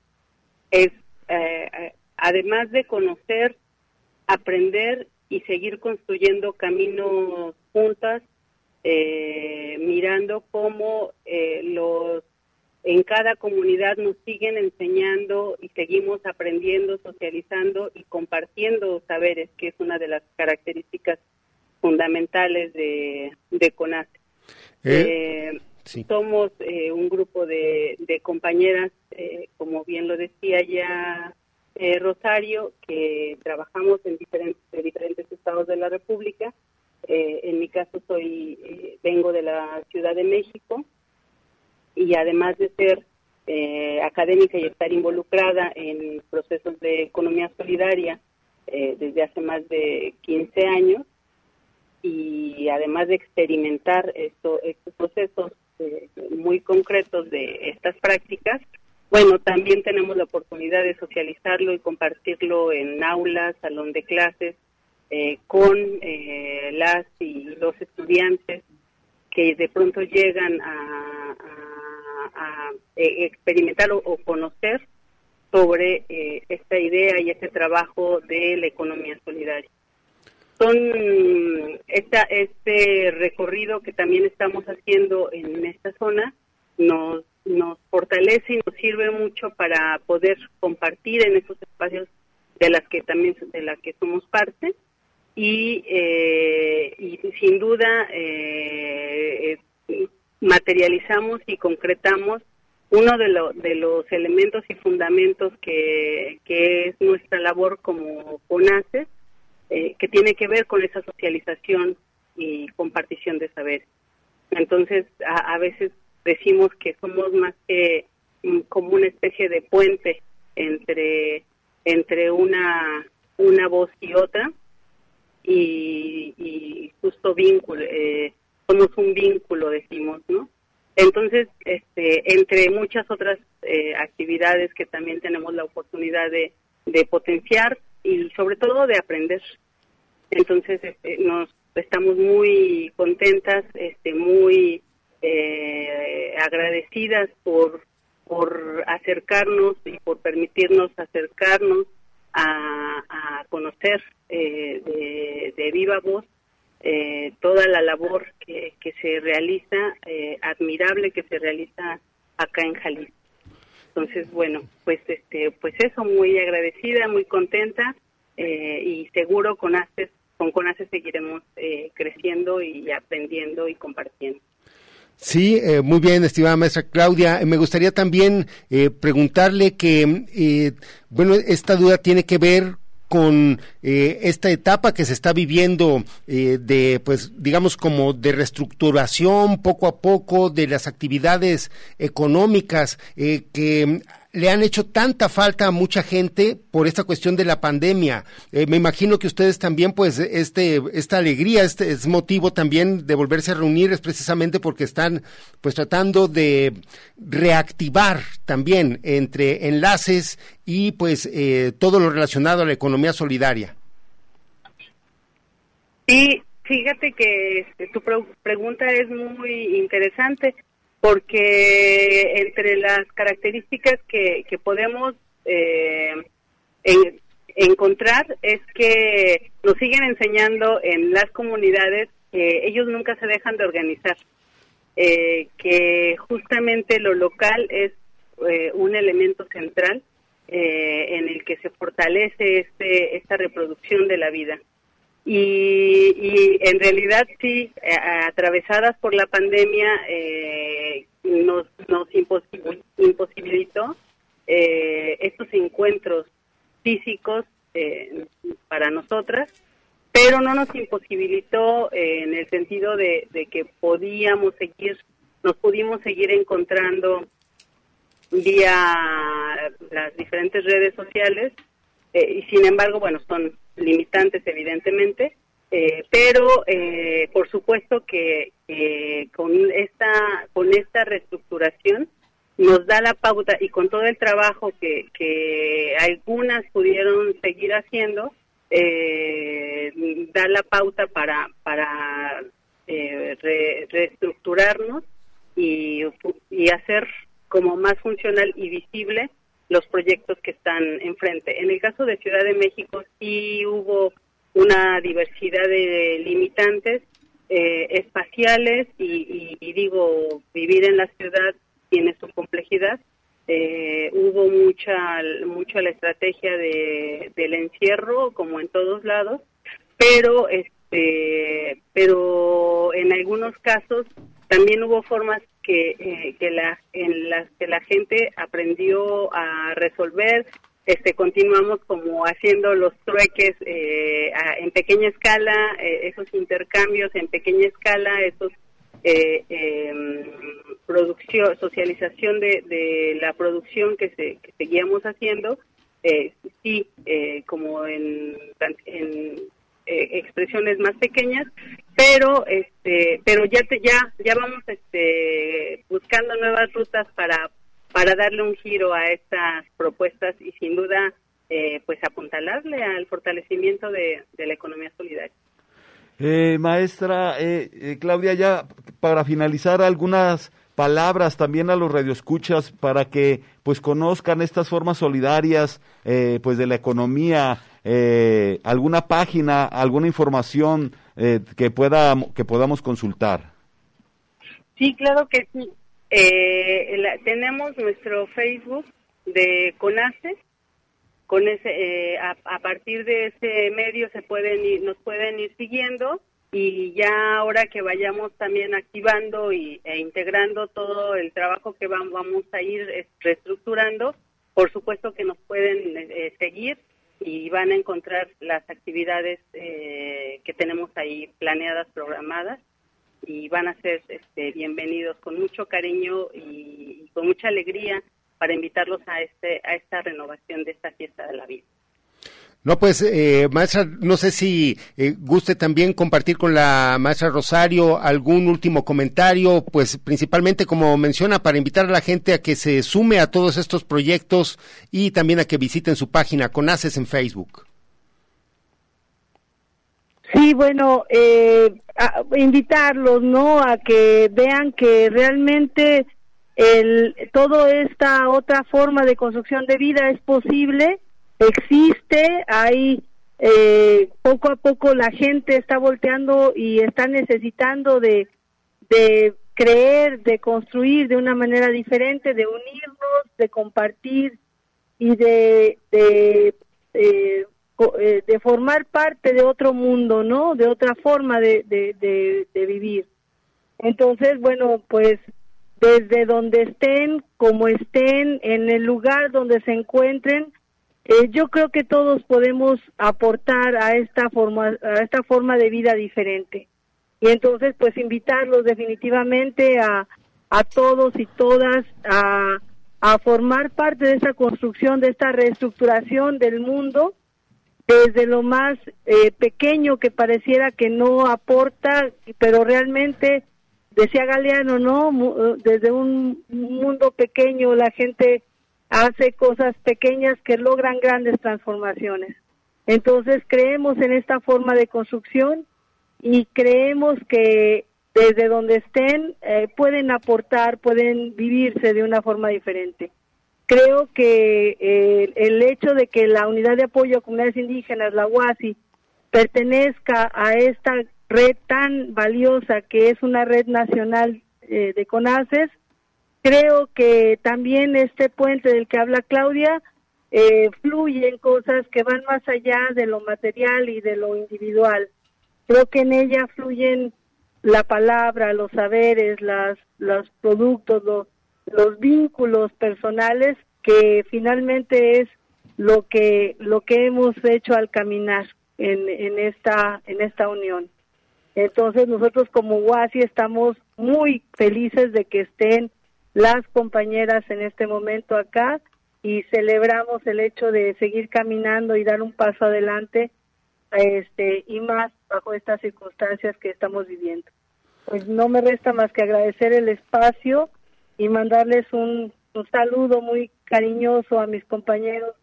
es, eh, además de conocer, aprender y seguir construyendo caminos juntas, eh, mirando cómo los en cada comunidad nos siguen enseñando y seguimos aprendiendo, socializando y compartiendo saberes, que es una de las características fundamentales de, de CONACE. Eh, somos eh, un grupo de, compañeras, eh, como bien lo decía ya Rosario, que trabajamos en diferentes, diferentes estados de la República. en mi caso soy vengo de la Ciudad de México y además de ser académica y estar involucrada en procesos de economía solidaria desde hace más de 15 años, y además de experimentar esto, estos procesos eh, muy concretos de estas prácticas, bueno, también tenemos la oportunidad de socializarlo y compartirlo en aulas, salón de clases, eh, con eh, las y los estudiantes que de pronto llegan a, experimentar o, conocer sobre esta idea y este trabajo de la economía solidaria son esta, este recorrido que también estamos haciendo en esta zona nos nos fortalece y nos sirve mucho para poder compartir en esos espacios de las que también de las que somos parte. Y, eh, sin duda eh, materializamos y concretamos uno de, de los elementos y fundamentos que, que es nuestra labor como CONACES eh, que tiene que ver con esa socialización y compartición de saber. Entonces, a, veces decimos que somos más que mm, como una especie de puente entre entre una una voz y otra y, justo vínculo eh, somos un vínculo decimos no entonces este entre muchas otras eh, actividades que también tenemos la oportunidad de, de potenciar y sobre todo de aprender entonces este, nos estamos muy contentas, este, muy eh, agradecidas por, por acercarnos y por permitirnos acercarnos a, conocer eh, de, viva voz eh, toda la labor que, que se realiza, admirable que se realiza acá en Jalisco. Entonces, bueno, pues este, pues eso, muy agradecida, muy contenta y seguro con ACES con CONACE seguiremos eh, creciendo y aprendiendo y compartiendo. Sí, eh, muy bien, estimada maestra Claudia. Me gustaría también eh, preguntarle que, bueno, esta duda tiene que ver con esta etapa que se está viviendo de, pues, digamos, como de reestructuración poco a poco de las actividades económicas que le han hecho tanta falta a mucha gente por esta cuestión de la pandemia. Eh, me imagino que ustedes también, pues, este, esta alegría, este es motivo también de volverse a reunir, es precisamente porque están, pues, tratando de reactivar también entre enlaces y, pues, eh, todo lo relacionado a la economía solidaria. Sí, fíjate que este, tu pregunta es muy interesante porque entre las características que, podemos eh, encontrar es que nos siguen enseñando en las comunidades que ellos nunca se dejan de organizar, eh, que justamente lo local es eh, un elemento central en el que se fortalece este, esta reproducción de la vida. Y, en realidad sí, eh, atravesadas por la pandemia, eh, nos, nos imposibilitó eh, estos encuentros físicos para nosotras, pero no nos imposibilitó en el sentido de, de, que podíamos seguir, nos pudimos seguir encontrando vía las diferentes redes sociales y sin embargo, bueno, son limitantes evidentemente, eh, pero eh, por supuesto que con esta con esta reestructuración nos da la pauta y con todo el trabajo que, que algunas pudieron seguir haciendo eh, da la pauta para para reestructurarnos y, y hacer como más funcional y visible los proyectos que están enfrente. En el caso de Ciudad de México sí hubo una diversidad de limitantes eh, espaciales y, digo, vivir en la ciudad tiene su complejidad. Eh, hubo mucha mucha la estrategia de, del encierro como en todos lados pero este pero en algunos casos también hubo formas que, eh, que la, en las que la gente aprendió a resolver. Este, continuamos como haciendo los trueques eh, en pequeña escala, eh, esos intercambios en pequeña escala, esos em, producción, socialización de, de, la producción que, se, que seguíamos haciendo, sí, como en, en expresiones más pequeñas, pero este pero ya te, ya ya vamos este buscando nuevas rutas para para darle un giro a estas propuestas y sin duda eh, pues apuntalarle al fortalecimiento de, la economía solidaria. Eh, maestra eh, eh, Claudia, ya para finalizar algunas palabras también a los radioescuchas para que pues conozcan estas formas solidarias eh, pues de la economía, eh, alguna página, alguna información eh, que pueda que podamos consultar. Sí, claro que sí. Eh, la- tenemos nuestro Facebook de CONACE. Con ese, eh, a, a partir de ese medio se pueden ir, nos pueden ir siguiendo y ya ahora que vayamos también activando y, e integrando todo el trabajo que vam- vamos a ir eh, reestructurando, por supuesto que nos pueden eh, seguir y van a encontrar las actividades eh, que tenemos ahí planeadas, programadas y van a ser este, bienvenidos con mucho cariño y, y con mucha alegría para invitarlos a este a esta renovación de esta fiesta de la vida. No, pues, eh, maestra, no sé si eh, guste también compartir con la maestra Rosario algún último comentario, pues principalmente como menciona, para invitar a la gente a que se sume a todos estos proyectos y también a que visiten su página Conaces en Facebook. Sí, bueno, eh, invitarlos, ¿no? A que vean que realmente el, toda esta otra forma de construcción de vida es posible, existe, hay eh, poco a poco la gente está volteando y está necesitando de, de creer, de construir de una manera diferente, de unirnos, de compartir y de, de, eh, co- eh, de formar parte de otro mundo, ¿no? De otra forma de, de, de, de vivir. Entonces, bueno, pues desde donde estén, como estén, en el lugar donde se encuentren, eh, yo creo que todos podemos aportar a esta forma, a esta forma de vida diferente. Y entonces, pues invitarlos definitivamente a, a todos y todas a, a formar parte de esa construcción, de esta reestructuración del mundo, desde lo más eh, pequeño que pareciera que no aporta, pero realmente, decía Galeano, ¿no? Desde un mundo pequeño la gente hace cosas pequeñas que logran grandes transformaciones. Entonces creemos en esta forma de construcción y creemos que desde donde estén eh, pueden aportar, pueden vivirse de una forma diferente. Creo que eh, el hecho de que la Unidad de Apoyo a Comunidades Indígenas, la UASI, pertenezca a esta red tan valiosa que es una red nacional eh, de CONACES, creo que también este puente del que habla Claudia eh, fluye en cosas que van más allá de lo material y de lo individual. Creo que en ella fluyen la palabra, los saberes, las, los productos, los, los vínculos personales que finalmente es lo que lo que hemos hecho al caminar en, en esta en esta unión. Entonces nosotros como UASI estamos muy felices de que estén las compañeras en este momento acá y celebramos el hecho de seguir caminando y dar un paso adelante este y más bajo estas circunstancias que estamos viviendo. Pues no me resta más que agradecer el espacio y mandarles un, un saludo muy cariñoso a mis compañeros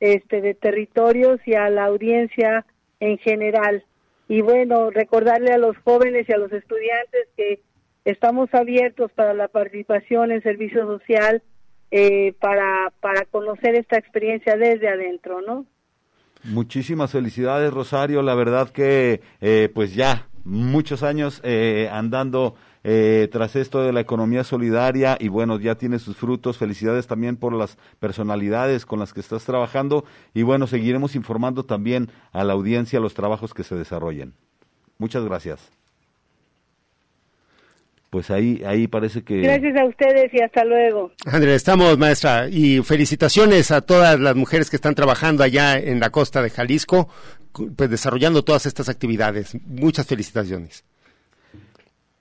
este de territorios y a la audiencia en general. Y bueno, recordarle a los jóvenes y a los estudiantes que estamos abiertos para la participación en servicio social eh, para, para conocer esta experiencia desde adentro, ¿no? Muchísimas felicidades, Rosario. La verdad que, eh, pues ya, muchos años eh, andando eh, tras esto de la economía solidaria y bueno, ya tiene sus frutos. Felicidades también por las personalidades con las que estás trabajando y bueno, seguiremos informando también a la audiencia los trabajos que se desarrollen. Muchas gracias. Pues ahí, ahí parece que... Gracias a ustedes y hasta luego. Andrea, estamos, maestra, y felicitaciones a todas las mujeres que están trabajando allá en la costa de Jalisco, pues desarrollando todas estas actividades. Muchas felicitaciones.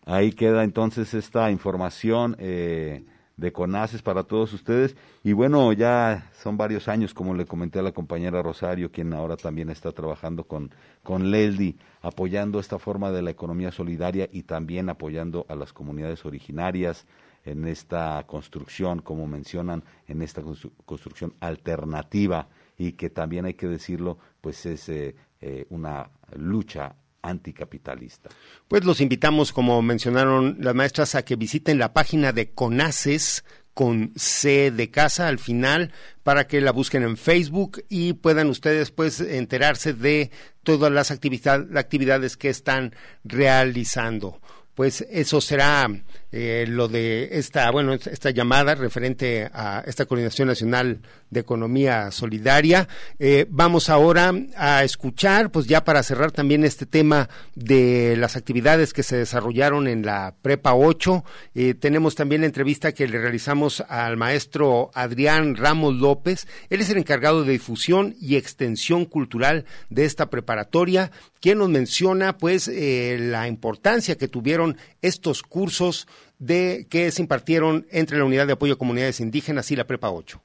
Ahí queda entonces esta información eh, de CONACES para todos ustedes. Y bueno, ya son varios años, como le comenté a la compañera Rosario, quien ahora también está trabajando con, con Leldi, apoyando esta forma de la economía solidaria y también apoyando a las comunidades originarias en esta construcción, como mencionan, en esta construcción alternativa y que también hay que decirlo, pues es eh, eh, una lucha anticapitalista. Pues los invitamos, como mencionaron las maestras, a que visiten la página de CONACES con C de casa al final para que la busquen en Facebook y puedan ustedes pues enterarse de todas las actividades que están realizando pues eso será eh, lo de esta, bueno, esta llamada referente a esta Coordinación Nacional de Economía Solidaria. Eh, vamos ahora a escuchar, pues ya para cerrar también este tema de las actividades que se desarrollaron en la Prepa 8, eh, tenemos también la entrevista que le realizamos al maestro Adrián Ramos López. Él es el encargado de difusión y extensión cultural de esta preparatoria, quien nos menciona pues la importancia que tuvieron estos cursos de que se impartieron entre la Unidad de Apoyo a Comunidades Indígenas y la Prepa 8.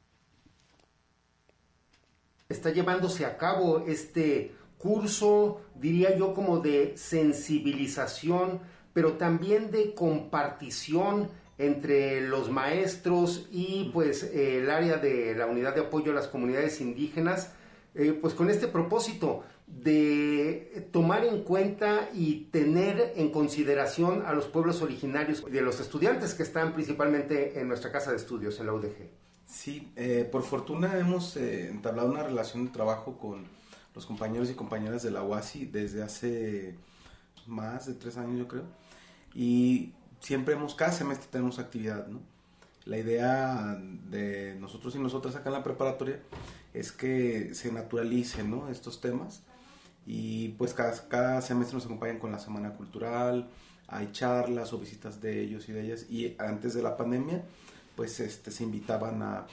Está llevándose a cabo este curso, diría yo, como de sensibilización, pero también de compartición entre los maestros y pues el área de la unidad de apoyo a las comunidades indígenas, eh, pues con este propósito de tomar en cuenta y tener en consideración a los pueblos originarios de los estudiantes que están principalmente en nuestra casa de estudios, en la UDG. Sí, eh, por fortuna hemos eh, entablado una relación de trabajo con los compañeros y compañeras de la UASI desde hace más de tres años, yo creo. Y siempre hemos, cada semestre tenemos actividad, ¿no? La idea de nosotros y nosotras acá en la preparatoria es que se naturalicen. Estos temas y pues cada, semestre nos acompañan con la Semana Cultural, hay charlas o visitas de ellos y de ellas y antes de la pandemia pues este, se invitaban a,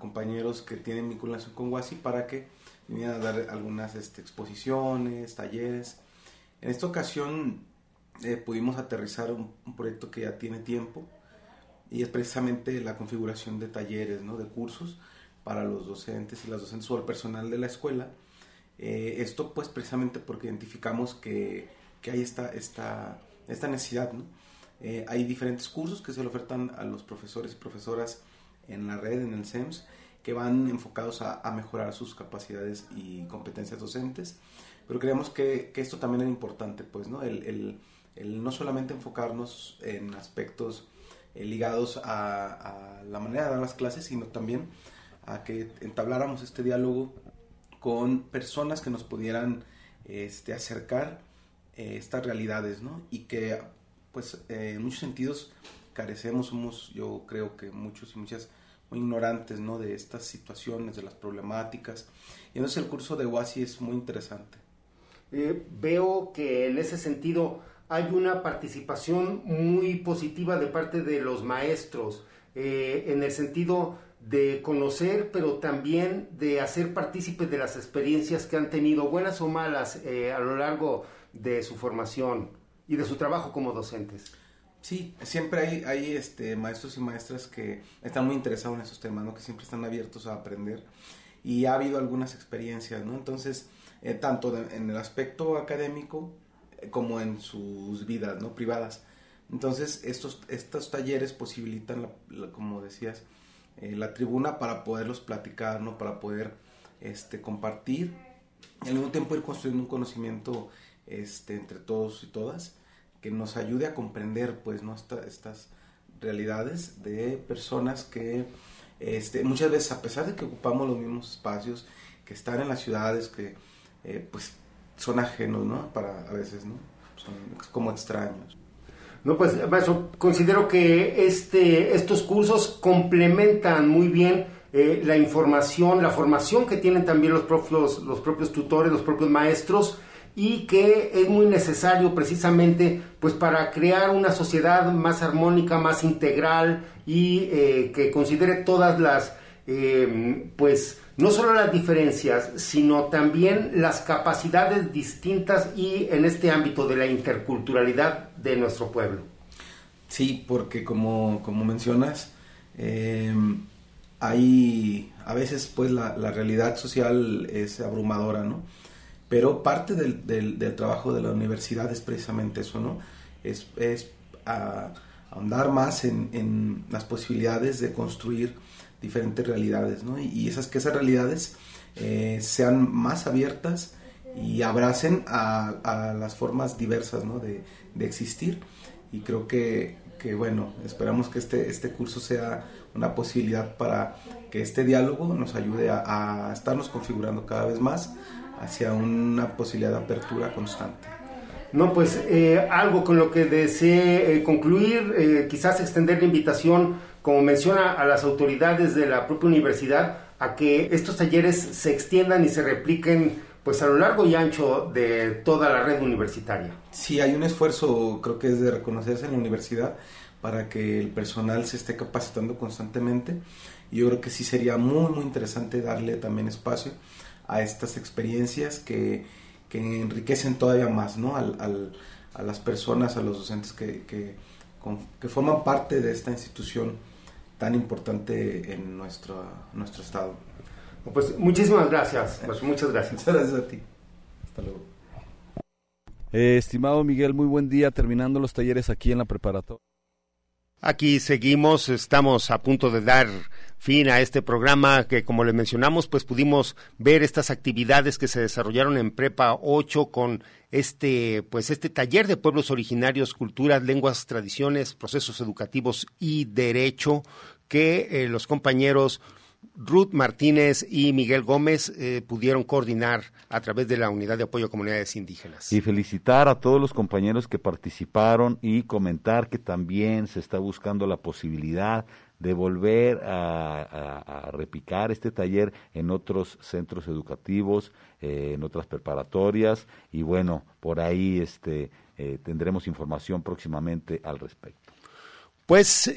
compañeros que tienen vinculación con WASI para que vinieran a dar algunas este, exposiciones, talleres. En esta ocasión eh, pudimos aterrizar un, proyecto que ya tiene tiempo y es precisamente la configuración de talleres, ¿no? de cursos para los docentes y las docentes o el personal de la escuela eh, esto pues precisamente porque identificamos que, que hay esta, esta, esta necesidad. ¿no? Eh, hay diferentes cursos que se le ofertan a los profesores y profesoras en la red, en el SEMS, que van enfocados a, a mejorar sus capacidades y competencias docentes. Pero creemos que, que esto también es importante, pues, ¿no? El, el, el no solamente enfocarnos en aspectos eh, ligados a, a, la manera de dar las clases, sino también a que entabláramos este diálogo con personas que nos pudieran este, acercar eh, estas realidades, ¿no? Y que, pues, eh, en muchos sentidos carecemos, somos, yo creo que muchos y muchas muy ignorantes, ¿no? De estas situaciones, de las problemáticas. Y entonces el curso de WASI es muy interesante. Eh, veo que en ese sentido hay una participación muy positiva de parte de los maestros, en el sentido de conocer, pero también de hacer partícipes de las experiencias que han tenido, buenas o malas, eh, a lo largo de su formación y de su trabajo como docentes. Sí, siempre hay, hay este, maestros y maestras que están muy interesados en esos temas, que siempre están abiertos a aprender y ha habido algunas experiencias, ¿no? Entonces, eh, tanto en el aspecto académico eh, como en sus vidas ¿no? privadas. Entonces, estos, estos talleres posibilitan, como decías, eh, la tribuna para poderlos platicar, ¿no? Para poder este, compartir y al mismo tiempo ir construyendo un conocimiento este, entre todos y todas que nos ayude a comprender pues ¿no? estas realidades de personas que este, muchas veces a pesar de que ocupamos los mismos espacios que están en las ciudades que eh, pues son ajenos ¿no? para a veces ¿no? son como extraños no, pues considero que este, estos cursos complementan muy bien eh, la información, la formación que tienen también los propios, los propios tutores, los propios maestros y que es muy necesario precisamente pues para crear una sociedad más armónica, más integral y eh, que considere todas las eh, pues no solo las diferencias, sino también las capacidades distintas y en este ámbito de la interculturalidad de nuestro pueblo. Sí, porque como, como mencionas, Eh, hay, a veces pues la, la, realidad social es abrumadora, ¿no? Pero parte del, del, trabajo de la universidad es precisamente eso, ¿no? Es, es ahondar más en, en, las posibilidades de construir diferentes realidades, ¿no? Y, esas que esas realidades eh, sean más abiertas y abracen a, a las formas diversas, ¿no? De, de existir. Y creo que, que, bueno, esperamos que este, este curso sea una posibilidad para que este diálogo nos ayude a, a estarnos configurando cada vez más hacia una posibilidad de apertura constante. No, pues eh, algo con lo que desee eh, concluir, eh, quizás extender la invitación, como menciona, a las autoridades de la propia universidad, a que estos talleres se extiendan y se repliquen pues a lo largo y ancho de toda la red universitaria. Sí, hay un esfuerzo, creo que es de reconocerse en la universidad para que el personal se esté capacitando constantemente. Yo creo que sí sería muy, muy interesante darle también espacio a estas experiencias que, que enriquecen todavía más ¿no? al, a las personas, a los docentes que, que, forman parte de esta institución tan importante en nuestro, nuestro estado. Pues muchísimas gracias, pues muchas gracias. Muchas gracias a ti. Hasta luego. Eh, estimado Miguel, muy buen día, terminando los talleres aquí en la preparatoria. Aquí seguimos, estamos a punto de dar fin a este programa que como le mencionamos, pues pudimos ver estas actividades que se desarrollaron en Prepa 8 con este pues este taller de pueblos originarios, culturas, lenguas, tradiciones, procesos educativos y derecho que eh, los compañeros Ruth Martínez y Miguel Gómez eh, pudieron coordinar a través de la Unidad de Apoyo a Comunidades Indígenas. Y felicitar a todos los compañeros que participaron y comentar que también se está buscando la posibilidad de volver a, a, a repicar este taller en otros centros educativos, eh, en otras preparatorias y bueno, por ahí este, eh, tendremos información próximamente al respecto. Pues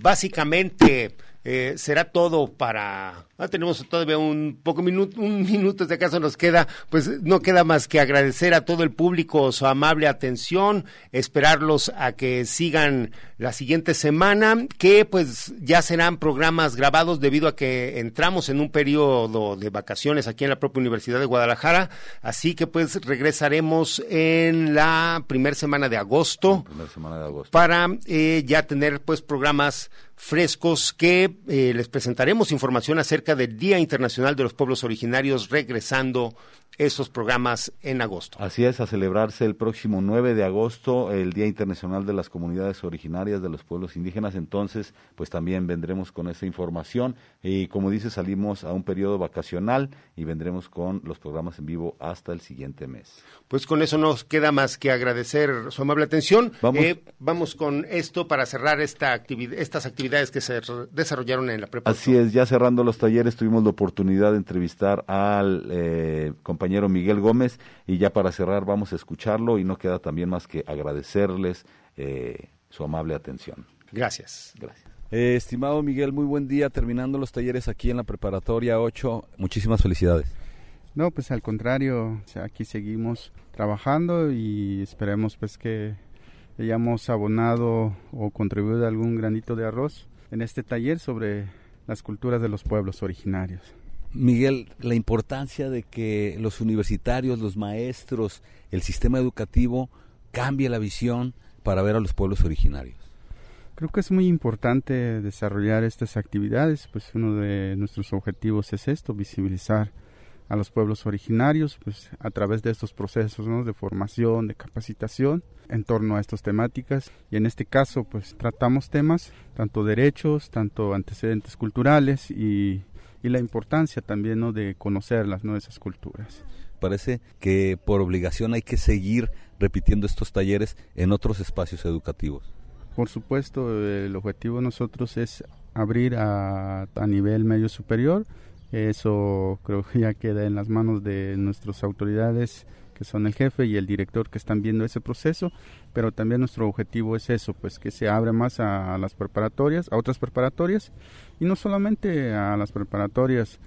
básicamente eh, será todo para... Ah, tenemos todavía un poco minuto, un minuto de acaso nos queda, pues no queda más que agradecer a todo el público su amable atención, esperarlos a que sigan la siguiente semana, que pues ya serán programas grabados debido a que entramos en un periodo de vacaciones aquí en la propia Universidad de Guadalajara, así que pues regresaremos en la primera semana de agosto, primera semana de agosto. para eh, ya tener pues programas frescos que eh, les presentaremos información acerca del Día Internacional de los Pueblos Originarios regresando esos programas en agosto. Así es, a celebrarse el próximo 9 de agosto el Día Internacional de las Comunidades Originarias de los Pueblos Indígenas. Entonces, pues también vendremos con esa información y como dice, salimos a un periodo vacacional y vendremos con los programas en vivo hasta el siguiente mes. Pues con eso nos queda más que agradecer su amable atención. Vamos, eh, vamos con esto para cerrar esta actividad, estas actividades que se desarrollaron en la preparación. Así es, ya cerrando los talleres tuvimos la oportunidad de entrevistar al eh, compañero Miguel Gómez y ya para cerrar vamos a escucharlo y no queda también más que agradecerles eh, su amable atención. Gracias. Gracias. Eh, estimado Miguel, muy buen día terminando los talleres aquí en la preparatoria 8. Muchísimas felicidades. No, pues al contrario, o sea, aquí seguimos trabajando y esperemos pues que hayamos abonado o contribuido algún granito de arroz en este taller sobre las culturas de los pueblos originarios. Miguel, la importancia de que los universitarios, los maestros, el sistema educativo cambie la visión para ver a los pueblos originarios. Creo que es muy importante desarrollar estas actividades, pues uno de nuestros objetivos es esto, visibilizar a los pueblos originarios, pues a través de estos procesos de formación, de capacitación en torno a estas temáticas. Y en este caso, pues tratamos temas, tanto derechos, tanto antecedentes culturales y, y la importancia también ¿no? de conocerlas, ¿no? esas culturas. Parece que por obligación hay que seguir repitiendo estos talleres en otros espacios educativos. Por supuesto, el objetivo de nosotros es abrir a, a nivel medio superior eso creo que ya queda en las manos de nuestras autoridades que son el jefe y el director que están viendo ese proceso, pero también nuestro objetivo es eso, pues que se abra más a las preparatorias, a otras preparatorias y no solamente a las preparatorias.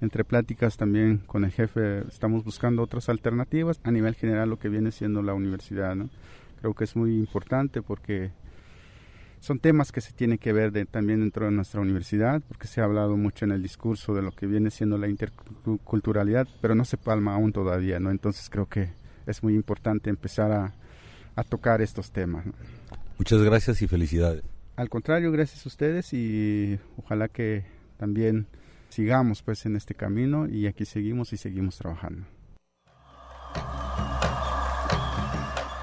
Entre pláticas también con el jefe estamos buscando otras alternativas a nivel general lo que viene siendo la universidad. ¿no? Creo que es muy importante porque son temas que se tienen que ver de, también dentro de nuestra universidad, porque se ha hablado mucho en el discurso de lo que viene siendo la interculturalidad, pero no se palma aún todavía, ¿no? Entonces creo que es muy importante empezar a, a tocar estos temas. Muchas gracias y felicidades. Al contrario, gracias a ustedes y ojalá que también sigamos pues en este camino y aquí seguimos y seguimos trabajando.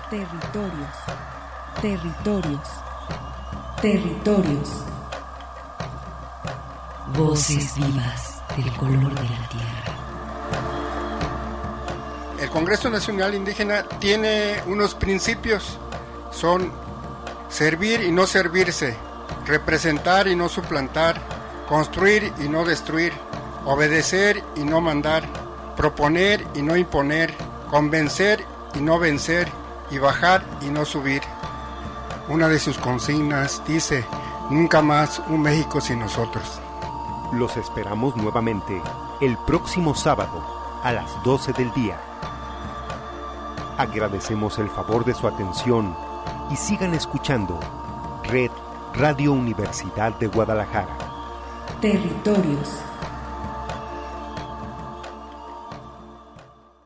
Territorios, territorios, territorios. Voces vivas del color de la tierra. El Congreso Nacional Indígena tiene unos principios, son servir y no servirse, representar y no suplantar, construir y no destruir, obedecer y no mandar, proponer y no imponer, convencer y no vencer, y bajar y no subir. Una de sus consignas dice, nunca más un México sin nosotros. Los esperamos nuevamente el próximo sábado a las 12 del día. Agradecemos el favor de su atención y sigan escuchando Red Radio Universidad de Guadalajara. Territorios.